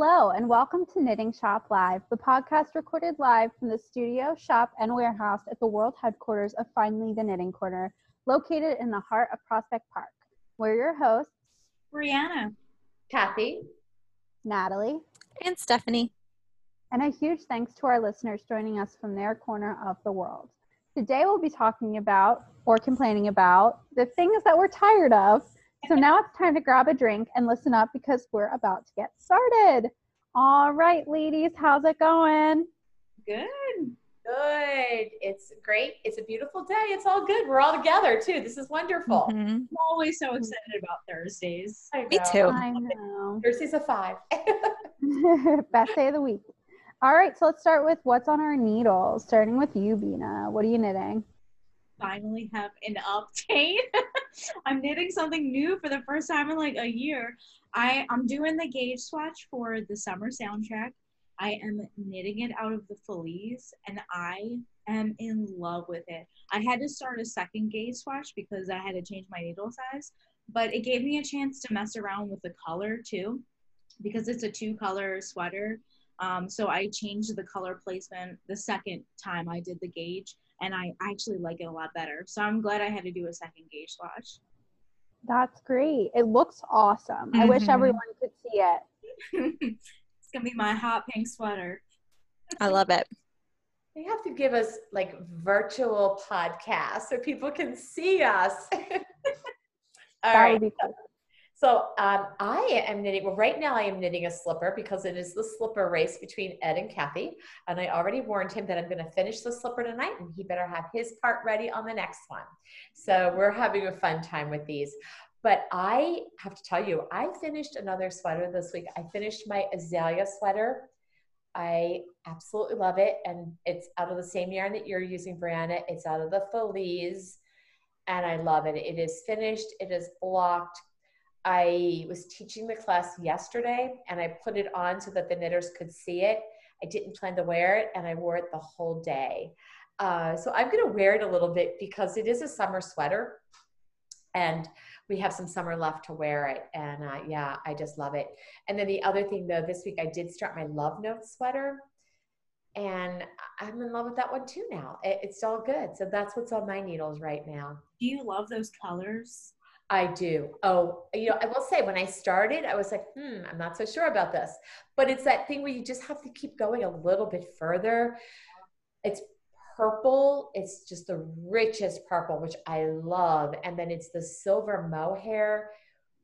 Hello, and welcome to Knitting Shop Live, the podcast recorded live from the studio, shop, and warehouse at the world headquarters of Finally the Knitting Corner, located in the heart of Prospect Park. We're your hosts, Brianna, Kathy, Natalie, and Stephanie. And a huge thanks to our listeners joining us from their corner of the world. Today we'll be talking about, or complaining about, the things that we're tired of so now it's time to grab a drink and listen up because we're about to get started. All right, ladies, how's it going? Good. Good. It's great. It's a beautiful day. It's all good. We're all together too. This is wonderful. Mm-hmm. I'm always so excited about Thursdays. Me too. I know. Thursday's a five. Best day of the week. All right, so let's start with what's on our needles. Starting with you, Bina. What are you knitting? Finally have an update. I'm knitting something new for the first time in like a year. I, I'm doing the gauge swatch for the summer soundtrack. I am knitting it out of the Feliz and I am in love with it. I had to start a second gauge swatch because I had to change my needle size, but it gave me a chance to mess around with the color too because it's a two color sweater. Um, so I changed the color placement the second time I did the gauge and I actually like it a lot better. So I'm glad I had to do a second gauge swatch. That's great. It looks awesome. Mm-hmm. I wish mm-hmm. everyone could see it. it's gonna be my hot pink sweater. I love it. They have to give us like virtual podcasts so people can see us. All that right. would be cool. So um, I am knitting, well, right now I am knitting a slipper because it is the slipper race between Ed and Kathy. And I already warned him that I'm going to finish the slipper tonight and he better have his part ready on the next one. So we're having a fun time with these. But I have to tell you, I finished another sweater this week. I finished my azalea sweater. I absolutely love it. And it's out of the same yarn that you're using, Brianna. It's out of the Feliz. And I love it. It is finished. It is blocked I was teaching the class yesterday and I put it on so that the knitters could see it. I didn't plan to wear it and I wore it the whole day. Uh, so I'm going to wear it a little bit because it is a summer sweater and we have some summer left to wear it. And uh, yeah, I just love it. And then the other thing though, this week I did start my Love Note sweater and I'm in love with that one too now. It, it's all good. So that's what's on my needles right now. Do you love those colors? I do. Oh, you know, I will say when I started, I was like, hmm, I'm not so sure about this. But it's that thing where you just have to keep going a little bit further. It's purple. It's just the richest purple, which I love. And then it's the silver mohair,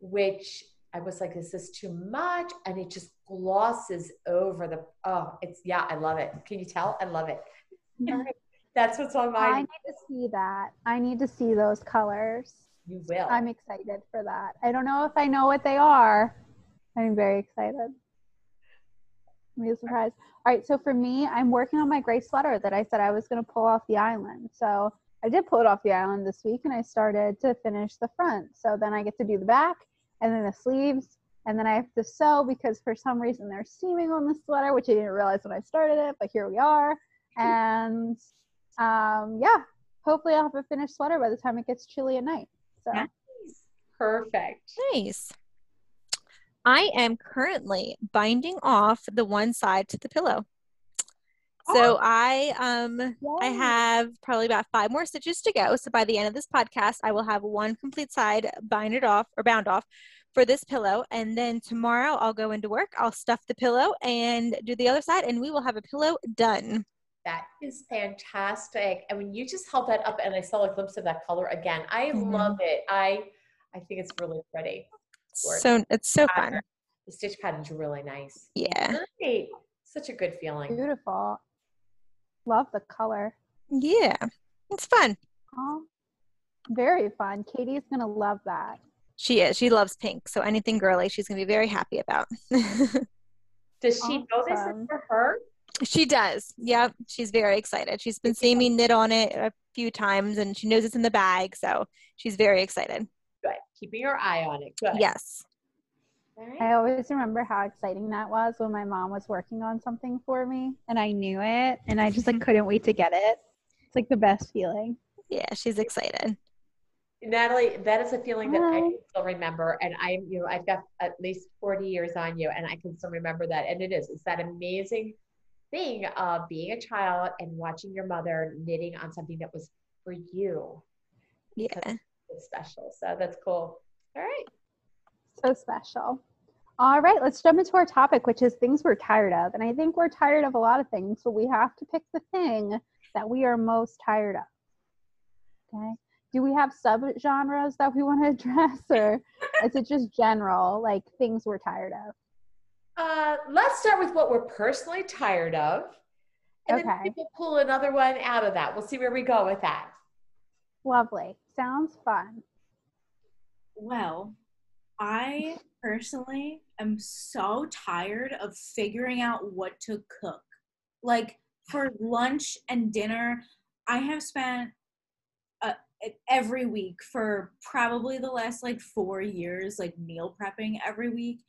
which I was like, this is too much? And it just glosses over the, oh, it's, yeah, I love it. Can you tell? I love it. That's what's on my. I need to see that. I need to see those colors. You will. I'm excited for that. I don't know if I know what they are. I'm very excited. I'm surprised. All right, so for me, I'm working on my gray sweater that I said I was going to pull off the island. So I did pull it off the island this week, and I started to finish the front. So then I get to do the back, and then the sleeves, and then I have to sew because for some reason there's seaming on the sweater, which I didn't realize when I started it, but here we are. And um, yeah, hopefully I'll have a finished sweater by the time it gets chilly at night. So nice. perfect. Nice. I am currently binding off the one side to the pillow. So oh. I um Yay. I have probably about five more stitches to go. So by the end of this podcast, I will have one complete side binded off or bound off for this pillow. And then tomorrow I'll go into work. I'll stuff the pillow and do the other side, and we will have a pillow done. That is fantastic. And when you just held that up and I saw a glimpse of that color again, I mm-hmm. love it. I I think it's really pretty. So it's so fun. The stitch pattern's really nice. Yeah. Great. Such a good feeling. Beautiful. Love the color. Yeah. It's fun. Oh, very fun. Katie's gonna love that. She is. She loves pink. So anything girly, she's gonna be very happy about. Does she awesome. know this is for her? She does. Yep. She's very excited. She's been seeing me knit on it a few times and she knows it's in the bag. So she's very excited. Good. Keeping your eye on it. Good. Yes. Right. I always remember how exciting that was when my mom was working on something for me and I knew it and I just like mm-hmm. couldn't wait to get it. It's like the best feeling. Yeah, she's excited. Natalie, that is a feeling that I can still remember. And I'm, you know, I've got at least 40 years on you and I can still remember that. And it is, it's that amazing thing of being a child and watching your mother knitting on something that was for you. Yeah. It's special. So that's cool. All right. So special. All right, let's jump into our topic, which is things we're tired of. And I think we're tired of a lot of things, but we have to pick the thing that we are most tired of. Okay. Do we have subgenres that we want to address, or is it just general, like things we're tired of? Uh, let's start with what we're personally tired of. And Okay. then maybe we'll pull another one out of that. We'll see where we go with that. Lovely. Sounds fun. Well, I personally am so tired of figuring out what to cook. Like for lunch and dinner, I have spent uh, every week for probably the last like four years, like meal prepping every week.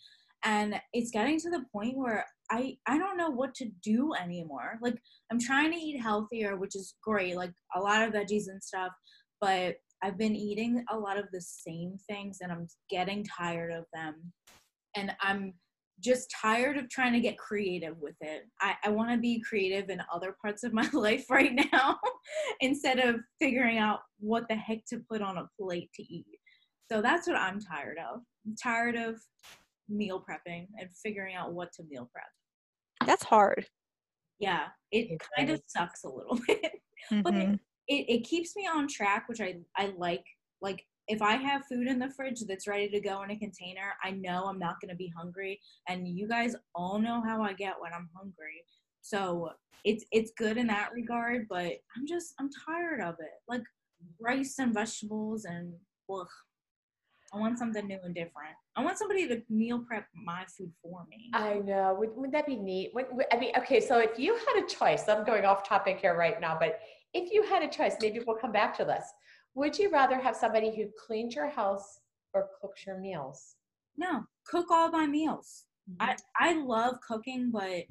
And it's getting to the point where I, I don't know what to do anymore. Like I'm trying to eat healthier, which is great, like a lot of veggies and stuff, but I've been eating a lot of the same things and I'm getting tired of them. And I'm just tired of trying to get creative with it. I, I want to be creative in other parts of my life right now instead of figuring out what the heck to put on a plate to eat. So that's what I'm tired of. I'm tired of meal prepping and figuring out what to meal prep. That's hard. Yeah, it It kind of sucks a little bit. but Mhm. it, it, it keeps me on track which i i like like if i have food in the fridge that's ready to go in a container i know i'm not going to be hungry and you guys all know how i get when i'm hungry so it's it's good in that regard but i'm just i'm tired of it like rice and vegetables and ugh. I want something new and different i want somebody to meal prep my food for me I know. Would, would that be neat? Would, would- I mean, okay, so if you had a choice, I'm going off topic here right now, but if you had a choice, maybe we'll come back to this. Would you rather have somebody who cleans your house or cooks your meals? no cook all my meals I, mm-hmm. I love cooking, but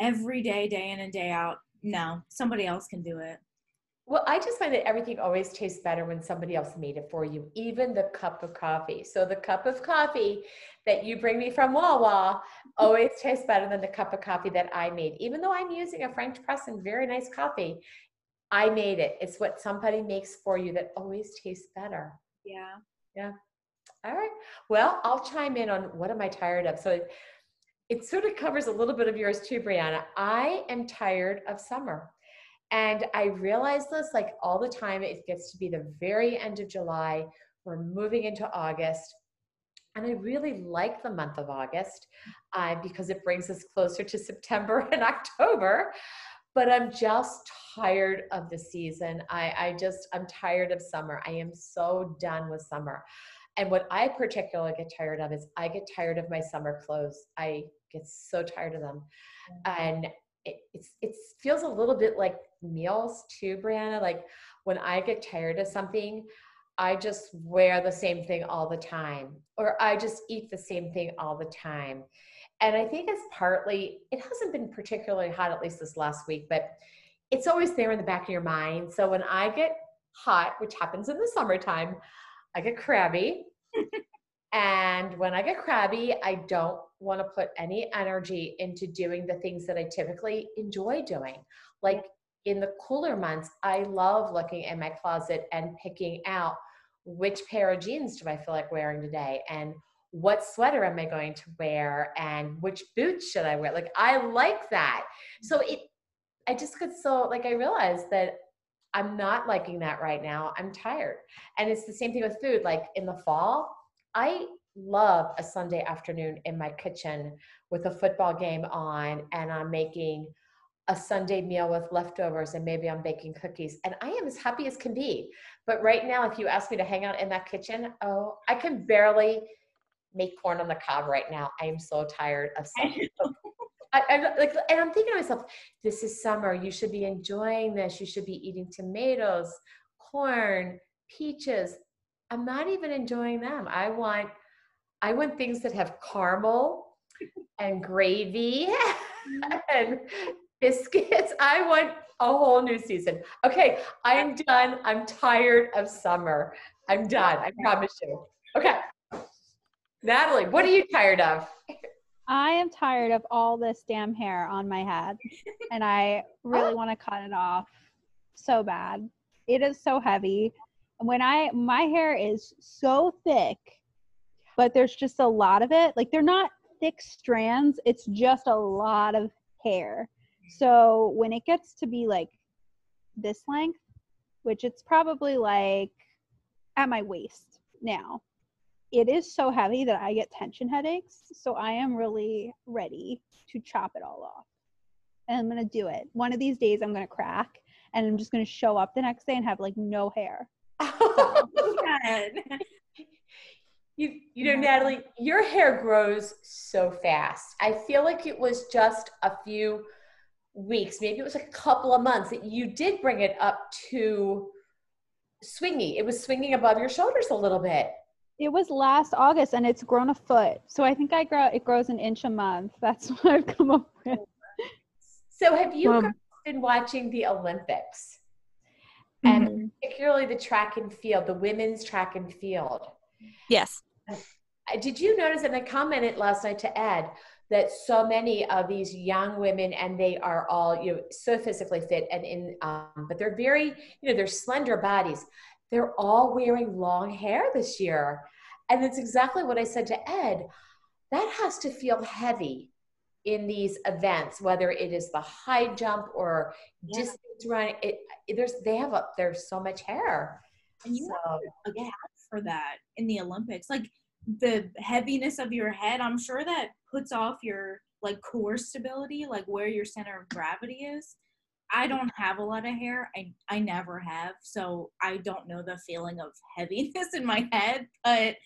every day, day in and day out, no, somebody else can do it. Well, I just find that everything always tastes better when somebody else made it for you, even the cup of coffee. So the cup of coffee that you bring me from Wawa always tastes better than the cup of coffee that I made. Even though I'm using a French press and very nice coffee, I made it. It's what somebody makes for you that always tastes better. Yeah. Yeah. All right. Well, I'll chime in on what am I tired of. So it, it sort of covers a little bit of yours too, Brianna. I am tired of summer. And I realize this like all the time. It gets to be the very end of July. We're moving into August. And I really like the month of August uh, because it brings us closer to September and October. But I'm just tired of the season. I, I just, I'm tired of summer. I am so done with summer. And what I particularly get tired of is I get tired of my summer clothes. I get so tired of them. And it it's, it feels a little bit like meals too, Brianna. Like when I get tired of something, I just wear the same thing all the time, or I just eat the same thing all the time. And I think it's partly, it hasn't been particularly hot, at least this last week, but it's always there in the back of your mind. So when I get hot, which happens in the summertime, I get crabby. and when I get crabby, I don't want to put any energy into doing the things that I typically enjoy doing. Like in the cooler months, I love looking in my closet and picking out which pair of jeans do I feel like wearing today and what sweater am I going to wear and which boots should I wear? Like I like that. So it I just could so like I realized that I'm not liking that right now. I'm tired. And it's the same thing with food. Like in the fall, I love a Sunday afternoon in my kitchen with a football game on and I'm making a Sunday meal with leftovers and maybe I'm baking cookies and I am as happy as can be. But right now, if you ask me to hang out in that kitchen, oh, I can barely make corn on the cob right now. I am so tired of. I, I'm like, and I'm thinking to myself, this is summer. You should be enjoying this. You should be eating tomatoes, corn, peaches. I'm not even enjoying them. I want, I want things that have caramel and gravy mm-hmm. and biscuits. I want a whole new season. Okay, I'm done. I'm tired of summer. I'm done. I promise you. Okay. Natalie, what are you tired of? I am tired of all this damn hair on my head and I really want to cut it off so bad. It is so heavy. When I my hair is so thick, but there's just a lot of it. Like they're not thick strands, it's just a lot of hair. So when it gets to be like this length, which it's probably like at my waist now, it is so heavy that I get tension headaches. So I am really ready to chop it all off. And I'm going to do it. One of these days I'm going to crack and I'm just going to show up the next day and have like no hair. Oh, you, you know, Natalie, your hair grows so fast. I feel like it was just a few weeks, maybe it was a couple of months that you did bring it up to swingy. It was swinging above your shoulders a little bit. It was last August and it's grown a foot. So I think I grow it grows an inch a month. That's what I've come up with. So have you um, been watching the Olympics? And mm-hmm. particularly the track and field, the women's track and field. Yes. Did you notice, and I commented last night to Ed, that so many of these young women and they are all you know so physically fit and in um, but they're very you know they're slender bodies they're all wearing long hair this year and it's exactly what i said to ed that has to feel heavy in these events whether it is the high jump or yeah. distance run it, it, there's they have a there's so much hair and you so, have a yeah. for that in the olympics like the heaviness of your head i'm sure that puts off your like core stability like where your center of gravity is. I don't have a lot of hair. I i never have so i don't know the feeling of heaviness in my head but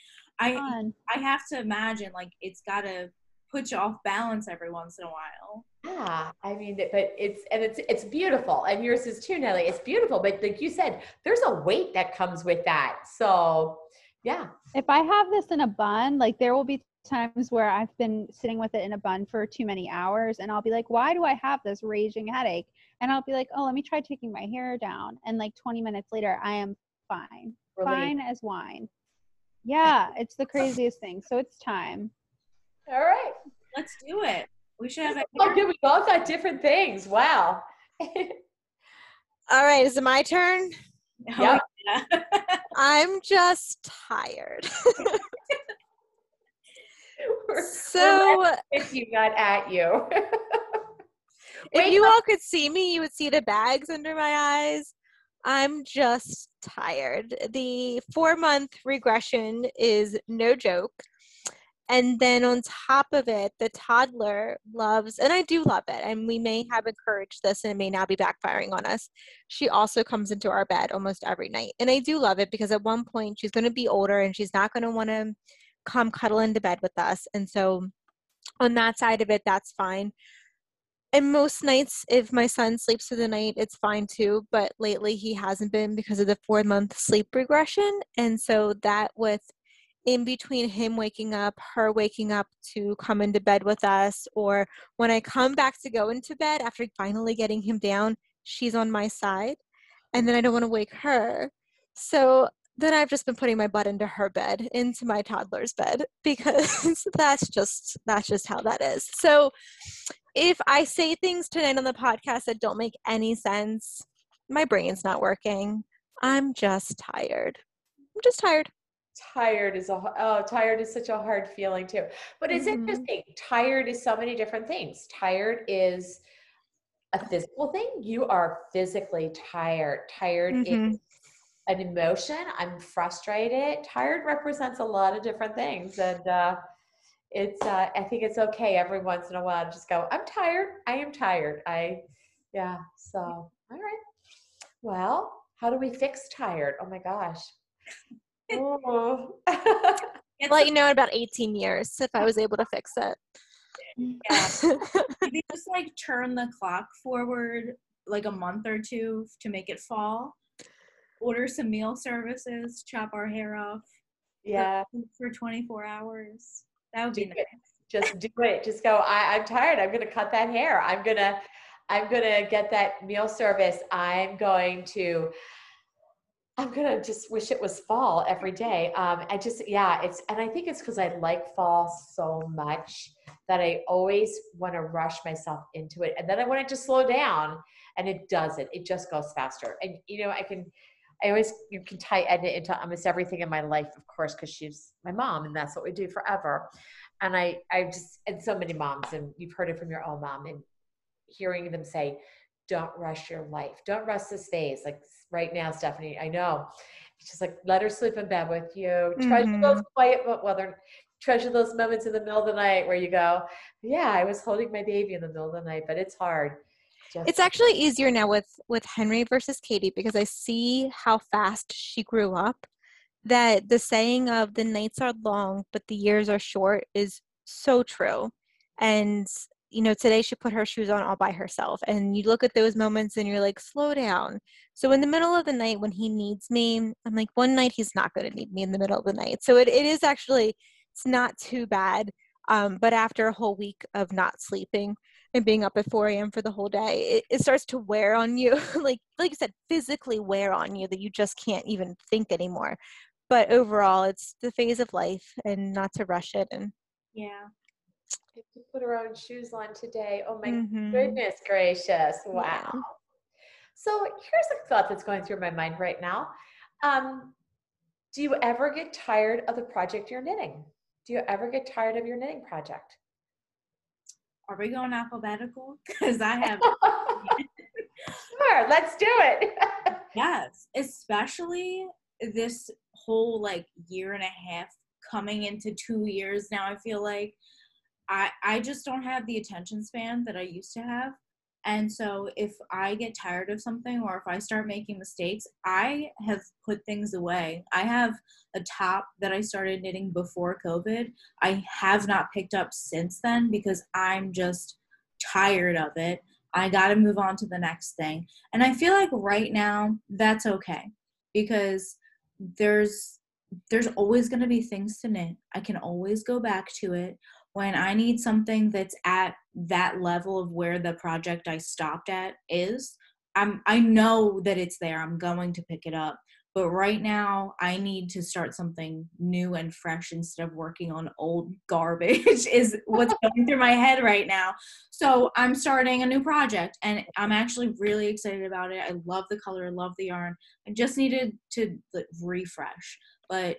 i Fun. i have to imagine like it's got to put you off balance every once in a while. Yeah i mean but it's and it's it's beautiful and yours is too nelly. It's beautiful but like you said there's a weight that comes with that. So yeah. If I have this in a bun, like there will be times where I've been sitting with it in a bun for too many hours and I'll be like, why do I have this raging headache? And I'll be like, oh, let me try taking my hair down. And like 20 minutes later, I am fine. Fine as wine. Yeah, it's the craziest thing. So it's time. All right. Let's do it. We should have it. Oh, good. We both got different things. Wow. All right. Is it my turn? Yeah. I'm just tired. so if you got at you. if you all could see me, you would see the bags under my eyes. I'm just tired. The four month regression is no joke. And then on top of it, the toddler loves, and I do love it, and we may have encouraged this and it may now be backfiring on us. She also comes into our bed almost every night. And I do love it because at one point she's going to be older and she's not going to want to come cuddle into bed with us. And so on that side of it, that's fine. And most nights, if my son sleeps through the night, it's fine too. But lately, he hasn't been because of the four month sleep regression. And so that with in between him waking up, her waking up to come into bed with us, or when I come back to go into bed after finally getting him down, she's on my side. And then I don't want to wake her. So then I've just been putting my butt into her bed, into my toddler's bed, because that's just that's just how that is. So if I say things tonight on the podcast that don't make any sense, my brain's not working. I'm just tired. I'm just tired tired is a oh tired is such a hard feeling too. But it's mm-hmm. interesting tired is so many different things. Tired is a physical thing. You are physically tired. Tired mm-hmm. is an emotion. I'm frustrated. Tired represents a lot of different things and uh it's uh i think it's okay every once in a while to just go i'm tired. I am tired. I yeah so all right. Well how do we fix tired? Oh my gosh Oh. let you know in about 18 years if I was able to fix it. Yeah. Maybe just like turn the clock forward like a month or two to make it fall. Order some meal services, chop our hair off. Yeah. For 24 hours. That would be nice. Just do it. Just go, I, I'm tired. I'm going to cut that hair. I'm going to I'm gonna get that meal service. I'm going to I'm gonna just wish it was fall every day. Um, I just yeah, it's and I think it's because I like fall so much that I always want to rush myself into it, and then I want it to slow down, and it doesn't. It just goes faster, and you know I can. I always you can tie Edna into almost everything in my life, of course, because she's my mom, and that's what we do forever. And I, I just, and so many moms, and you've heard it from your own mom, and hearing them say, "Don't rush your life. Don't rush this phase." Like right now, Stephanie, I know. She's like, let her sleep in bed with you. Treasure mm-hmm. those quiet, well, they're treasure those moments in the middle of the night where you go, yeah, I was holding my baby in the middle of the night, but it's hard. Just- it's actually easier now with with Henry versus Katie because I see how fast she grew up. That the saying of the nights are long but the years are short is so true. And you know, today she put her shoes on all by herself. And you look at those moments and you're like, slow down. So in the middle of the night when he needs me, I'm like, one night he's not going to need me in the middle of the night. So it, it is actually, it's not too bad. Um, but after a whole week of not sleeping and being up at 4 a.m. for the whole day, it, it starts to wear on you. like, like you said, physically wear on you that you just can't even think anymore. But overall, it's the phase of life and not to rush it. And yeah, to put her own shoes on today. Oh my mm-hmm. goodness gracious. Wow. Yeah. So here's a thought that's going through my mind right now. Um, do you ever get tired of the project you're knitting? Do you ever get tired of your knitting project? Are we going alphabetical? Because I have. sure, let's do it. yes, especially this whole like year and a half coming into two years now. I feel like I, I just don't have the attention span that I used to have. And so if I get tired of something or if I start making mistakes, I have put things away. I have a top that I started knitting before COVID. I have not picked up since then because I'm just tired of it. I got to move on to the next thing. And I feel like right now that's okay because there's there's always going to be things to knit. I can always go back to it when I need something that's at that level of where the project I stopped at is, I'm I know that it's there. I'm going to pick it up. But right now, I need to start something new and fresh instead of working on old garbage, is what's going through my head right now. So I'm starting a new project and I'm actually really excited about it. I love the color, I love the yarn. I just needed to refresh. But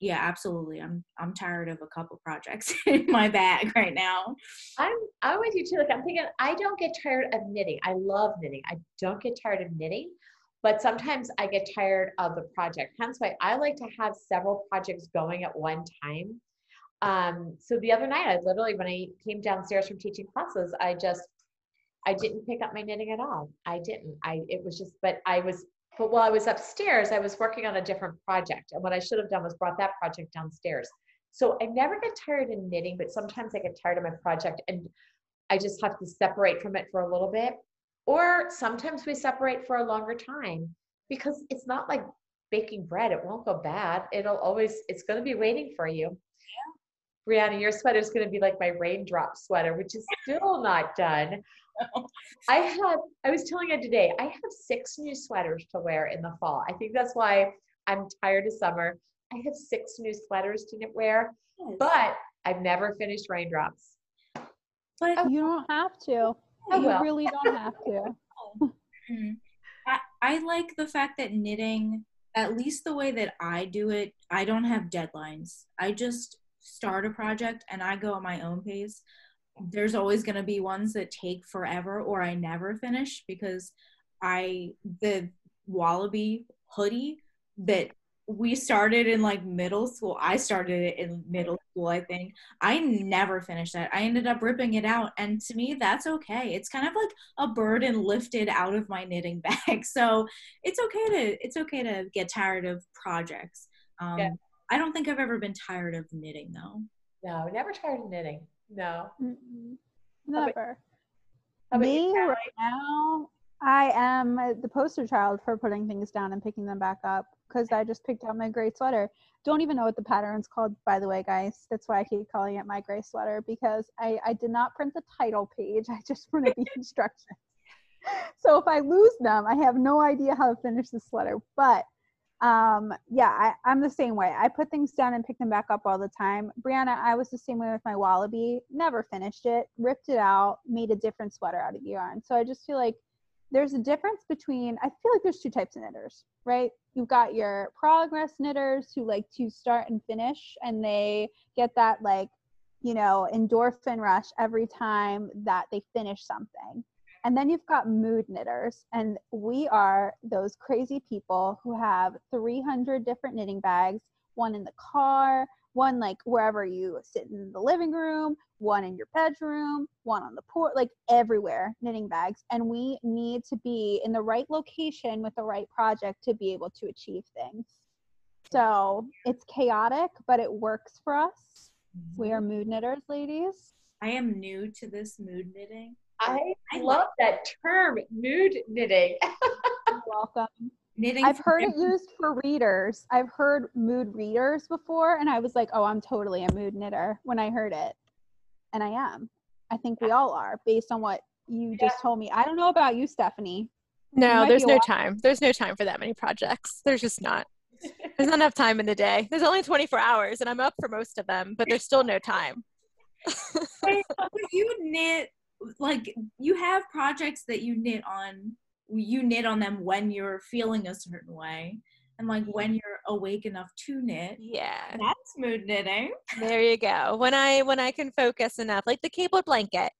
yeah, absolutely. I'm I'm tired of a couple projects in my bag right now. I'm I'm with you too. Like I'm thinking, I don't get tired of knitting. I love knitting. I don't get tired of knitting, but sometimes I get tired of the project. Hence why I like to have several projects going at one time. Um, so the other night, I literally when I came downstairs from teaching classes, I just I didn't pick up my knitting at all. I didn't. I it was just, but I was but while I was upstairs, I was working on a different project. And what I should have done was brought that project downstairs. So I never get tired in knitting, but sometimes I get tired of my project and I just have to separate from it for a little bit. Or sometimes we separate for a longer time because it's not like baking bread. It won't go bad. It'll always, it's going to be waiting for you. Yeah. Brianna, your sweater is going to be like my raindrop sweater, which is still not done. I have, I was telling you today, I have six new sweaters to wear in the fall. I think that's why I'm tired of summer. I have six new sweaters to wear, yes. but I've never finished raindrops. But oh. you don't have to. Oh, you well. really don't have to. Mm-hmm. I, I like the fact that knitting, at least the way that I do it, I don't have deadlines. I just start a project and I go at my own pace there's always going to be ones that take forever or I never finish because I the wallaby hoodie that we started in like middle school. I started it in middle school, I think. I never finished that. I ended up ripping it out. And to me, that's okay. It's kind of like a burden lifted out of my knitting bag. So it's okay to it's okay to get tired of projects. Um, yeah. I don't think I've ever been tired of knitting though. No, never tired of knitting. No. Mm-mm. Never. Me right now, I am the poster child for putting things down and picking them back up because I just picked out my gray sweater. Don't even know what the pattern's called, by the way, guys. That's why I keep calling it my gray sweater because I, I did not print the title page. I just printed the instructions. so if I lose them, I have no idea how to finish the sweater. But um, yeah, I, I'm the same way. I put things down and pick them back up all the time. Brianna, I was the same way with my wallaby. Never finished it, ripped it out, made a different sweater out of yarn. So I just feel like there's a difference between. I feel like there's two types of knitters, right? You've got your progress knitters who like to start and finish, and they get that like you know endorphin rush every time that they finish something and then you've got mood knitters, and we are those crazy people who have 300 different knitting bags, one in the car, one like wherever you sit in the living room, one in your bedroom, one on the porch, like everywhere, knitting bags. And we need to be in the right location with the right project to be able to achieve things. So it's chaotic, but it works for us. We Mm-hmm. are mood knitters, ladies. I am new to this mood knitting. I I love that term, mood knitting. You're welcome. Knitting. I've for heard it used for readers. I've heard mood readers before, and I was like, oh, I'm totally a mood knitter when I heard it. And I am. I think we all are based on what you just told me. I don't know about you, Stephanie. No, might there's no wa- time. There's no time for that many projects. There's just not. There's not enough time in the day. There's only 24 hours, and I'm up for most of them, but there's still no time. Wait, but you knit like you have projects that you knit on. You knit on them when you're feeling a certain way, and like when you're awake enough to knit. Yeah. That's mood knitting. There you go. When I when I can focus enough, like the cable blanket.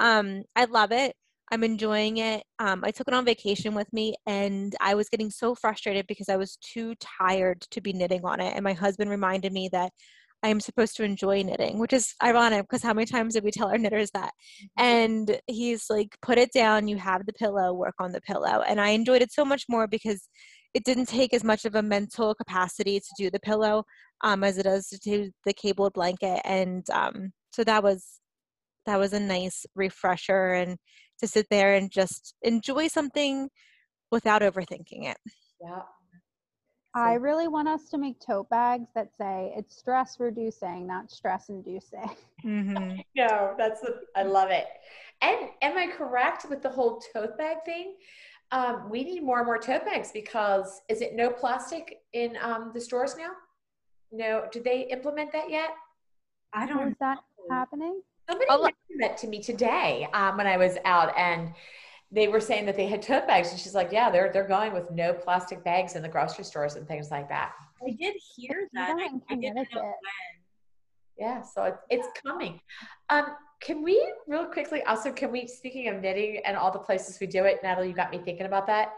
Um, I love it. I'm enjoying it. Um, I took it on vacation with me, and I was getting so frustrated because I was too tired to be knitting on it. And my husband reminded me that I am supposed to enjoy knitting, which is ironic because how many times did we tell our knitters that? And he's like, "Put it down. You have the pillow. Work on the pillow." And I enjoyed it so much more because it didn't take as much of a mental capacity to do the pillow um, as it does to do the cabled blanket, and um, so that was that was a nice refresher and to sit there and just enjoy something without overthinking it. Yeah. I really want us to make tote bags that say it's stress reducing, not stress inducing. Mm-hmm. No, that's the, I love it. And am I correct with the whole tote bag thing? Um, we need more and more tote bags because is it no plastic in um, the stores now? No, did they implement that yet? I don't. Is that happening? Somebody A lo- mentioned that to me today um, when I was out, and they were saying that they had tote bags, and she's like, "Yeah, they're they're going with no plastic bags in the grocery stores and things like that." I did hear that. Yeah, I, I didn't know when. Yeah, so it's it's coming. Um, can we real quickly also can we speaking of knitting and all the places we do it, Natalie, you got me thinking about that.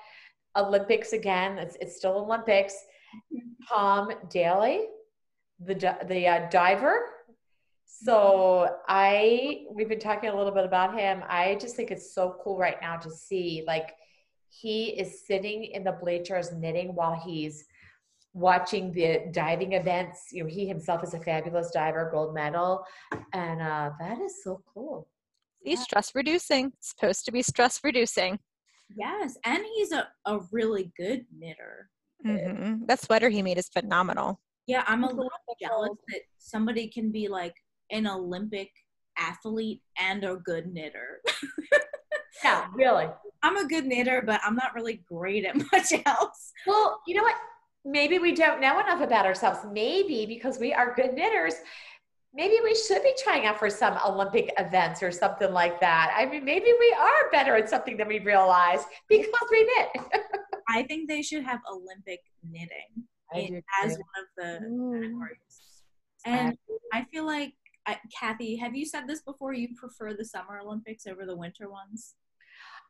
Olympics again. It's it's still Olympics. Tom Daley, the the uh, diver. So I we've been talking a little bit about him. I just think it's so cool right now to see like he is sitting in the bleachers knitting while he's watching the diving events. You know, he himself is a fabulous diver, gold medal, and uh, that is so cool. See, stress reducing. It's supposed to be stress reducing. Yes, and he's a, a really good knitter. hmm That sweater he made is phenomenal. Yeah, I'm a little Olympic jealous that somebody can be like an Olympic athlete and a good knitter. Yeah, really. I'm a good knitter, but I'm not really great at much else. Well, you know what? Maybe we don't know enough about ourselves. Maybe because we are good knitters, maybe we should be trying out for some Olympic events or something like that. I mean, maybe we are better at something than we realize because we knit. I think they should have Olympic knitting in- as one of the Ooh. categories. And I feel like, I, Kathy, have you said this before? You prefer the Summer Olympics over the winter ones?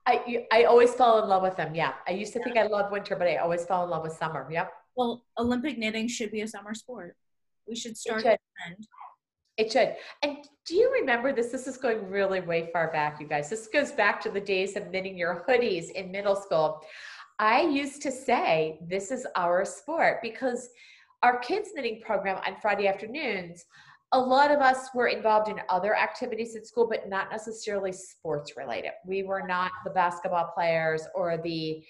I, I always fall in love with them. Yeah. I used to think I loved winter, but I always fell in love with summer. Yep. Well, Olympic knitting should be a summer sport. We should start should. that. It should. And do you remember this? This is going really way far back, you guys. This goes back to the days of knitting your hoodies in middle school. I used to say, this is our sport because our kids' knitting program on Friday afternoons, a lot of us were involved in other activities at school, but not necessarily sports related. We were not the basketball players or the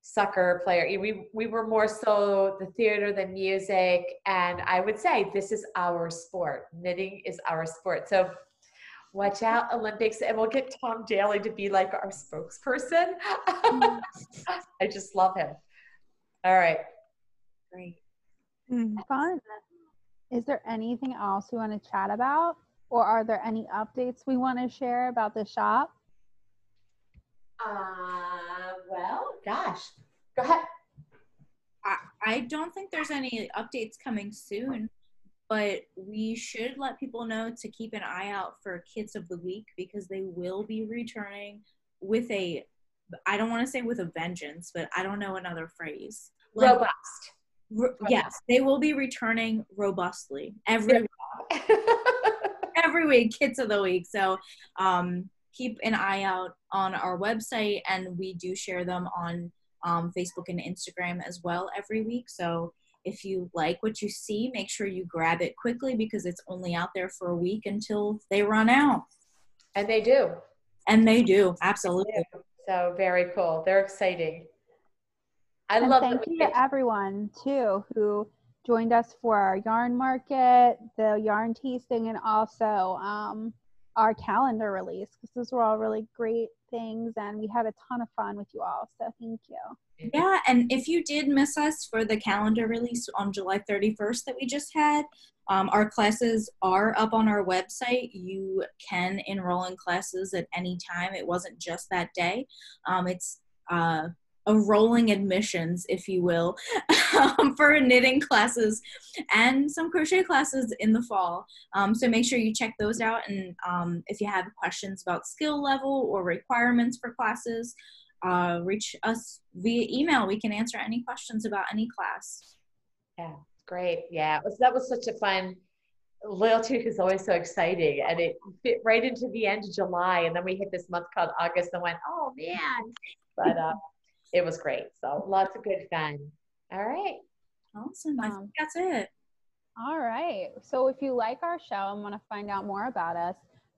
soccer player. We, we were more so the theater, the music. And I would say this is our sport. Knitting is our sport. So Watch out, Olympics, and we'll get Tom Daley to be like our spokesperson. I just love him. All right. Great. Mm, fun. Is there anything else we want to chat about? Or are there any updates we want to share about the shop? Uh, well, gosh, go ahead. I, I don't think there's any updates coming soon, but we should let people know to keep an eye out for Kits of the Week because they will be returning with a, I don't want to say with a vengeance, but I don't know another phrase. Like, Robust. R- yes, they will be returning robustly every every week, Kits of the Week. So um, keep an eye out on our website, and we do share them on um, Facebook and Instagram as well every week. So if you like what you see, make sure you grab it quickly because it's only out there for a week until they run out. And they do. And they do, absolutely. So very cool. They're exciting. I and love thank that we you to everyone too who joined us for our yarn market, the yarn tasting, and also um, our calendar release because those were all really great things, and we had a ton of fun with you all. So thank you. Yeah, and if you did miss us for the calendar release on July 31st that we just had, um, our classes are up on our website. You can enroll in classes at any time. It wasn't just that day. Um, it's uh, a rolling admissions, if you will, um, for knitting classes and some crochet classes in the fall. Um, so make sure you check those out. And um, if you have questions about skill level or requirements for classes, uh, reach us via email. We can answer any questions about any class. Yeah, great. Yeah, was, that was such a fun. Loyalty is always so exciting, and it fit right into the end of July, and then we hit this month called August, and went, oh man! But uh, it was great. So lots of good fun. All right. Awesome. I think that's it. All right. So if you like our show and want to find out more about us,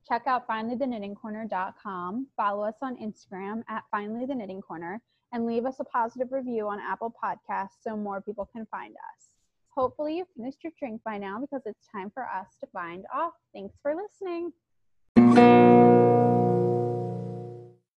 check out finallytheknittingcorner.com. Follow us on Instagram at finally the knitting corner and leave us a positive review on Apple Podcasts so more people can find us. Hopefully you've finished your drink by now because it's time for us to bind off. Thanks for listening.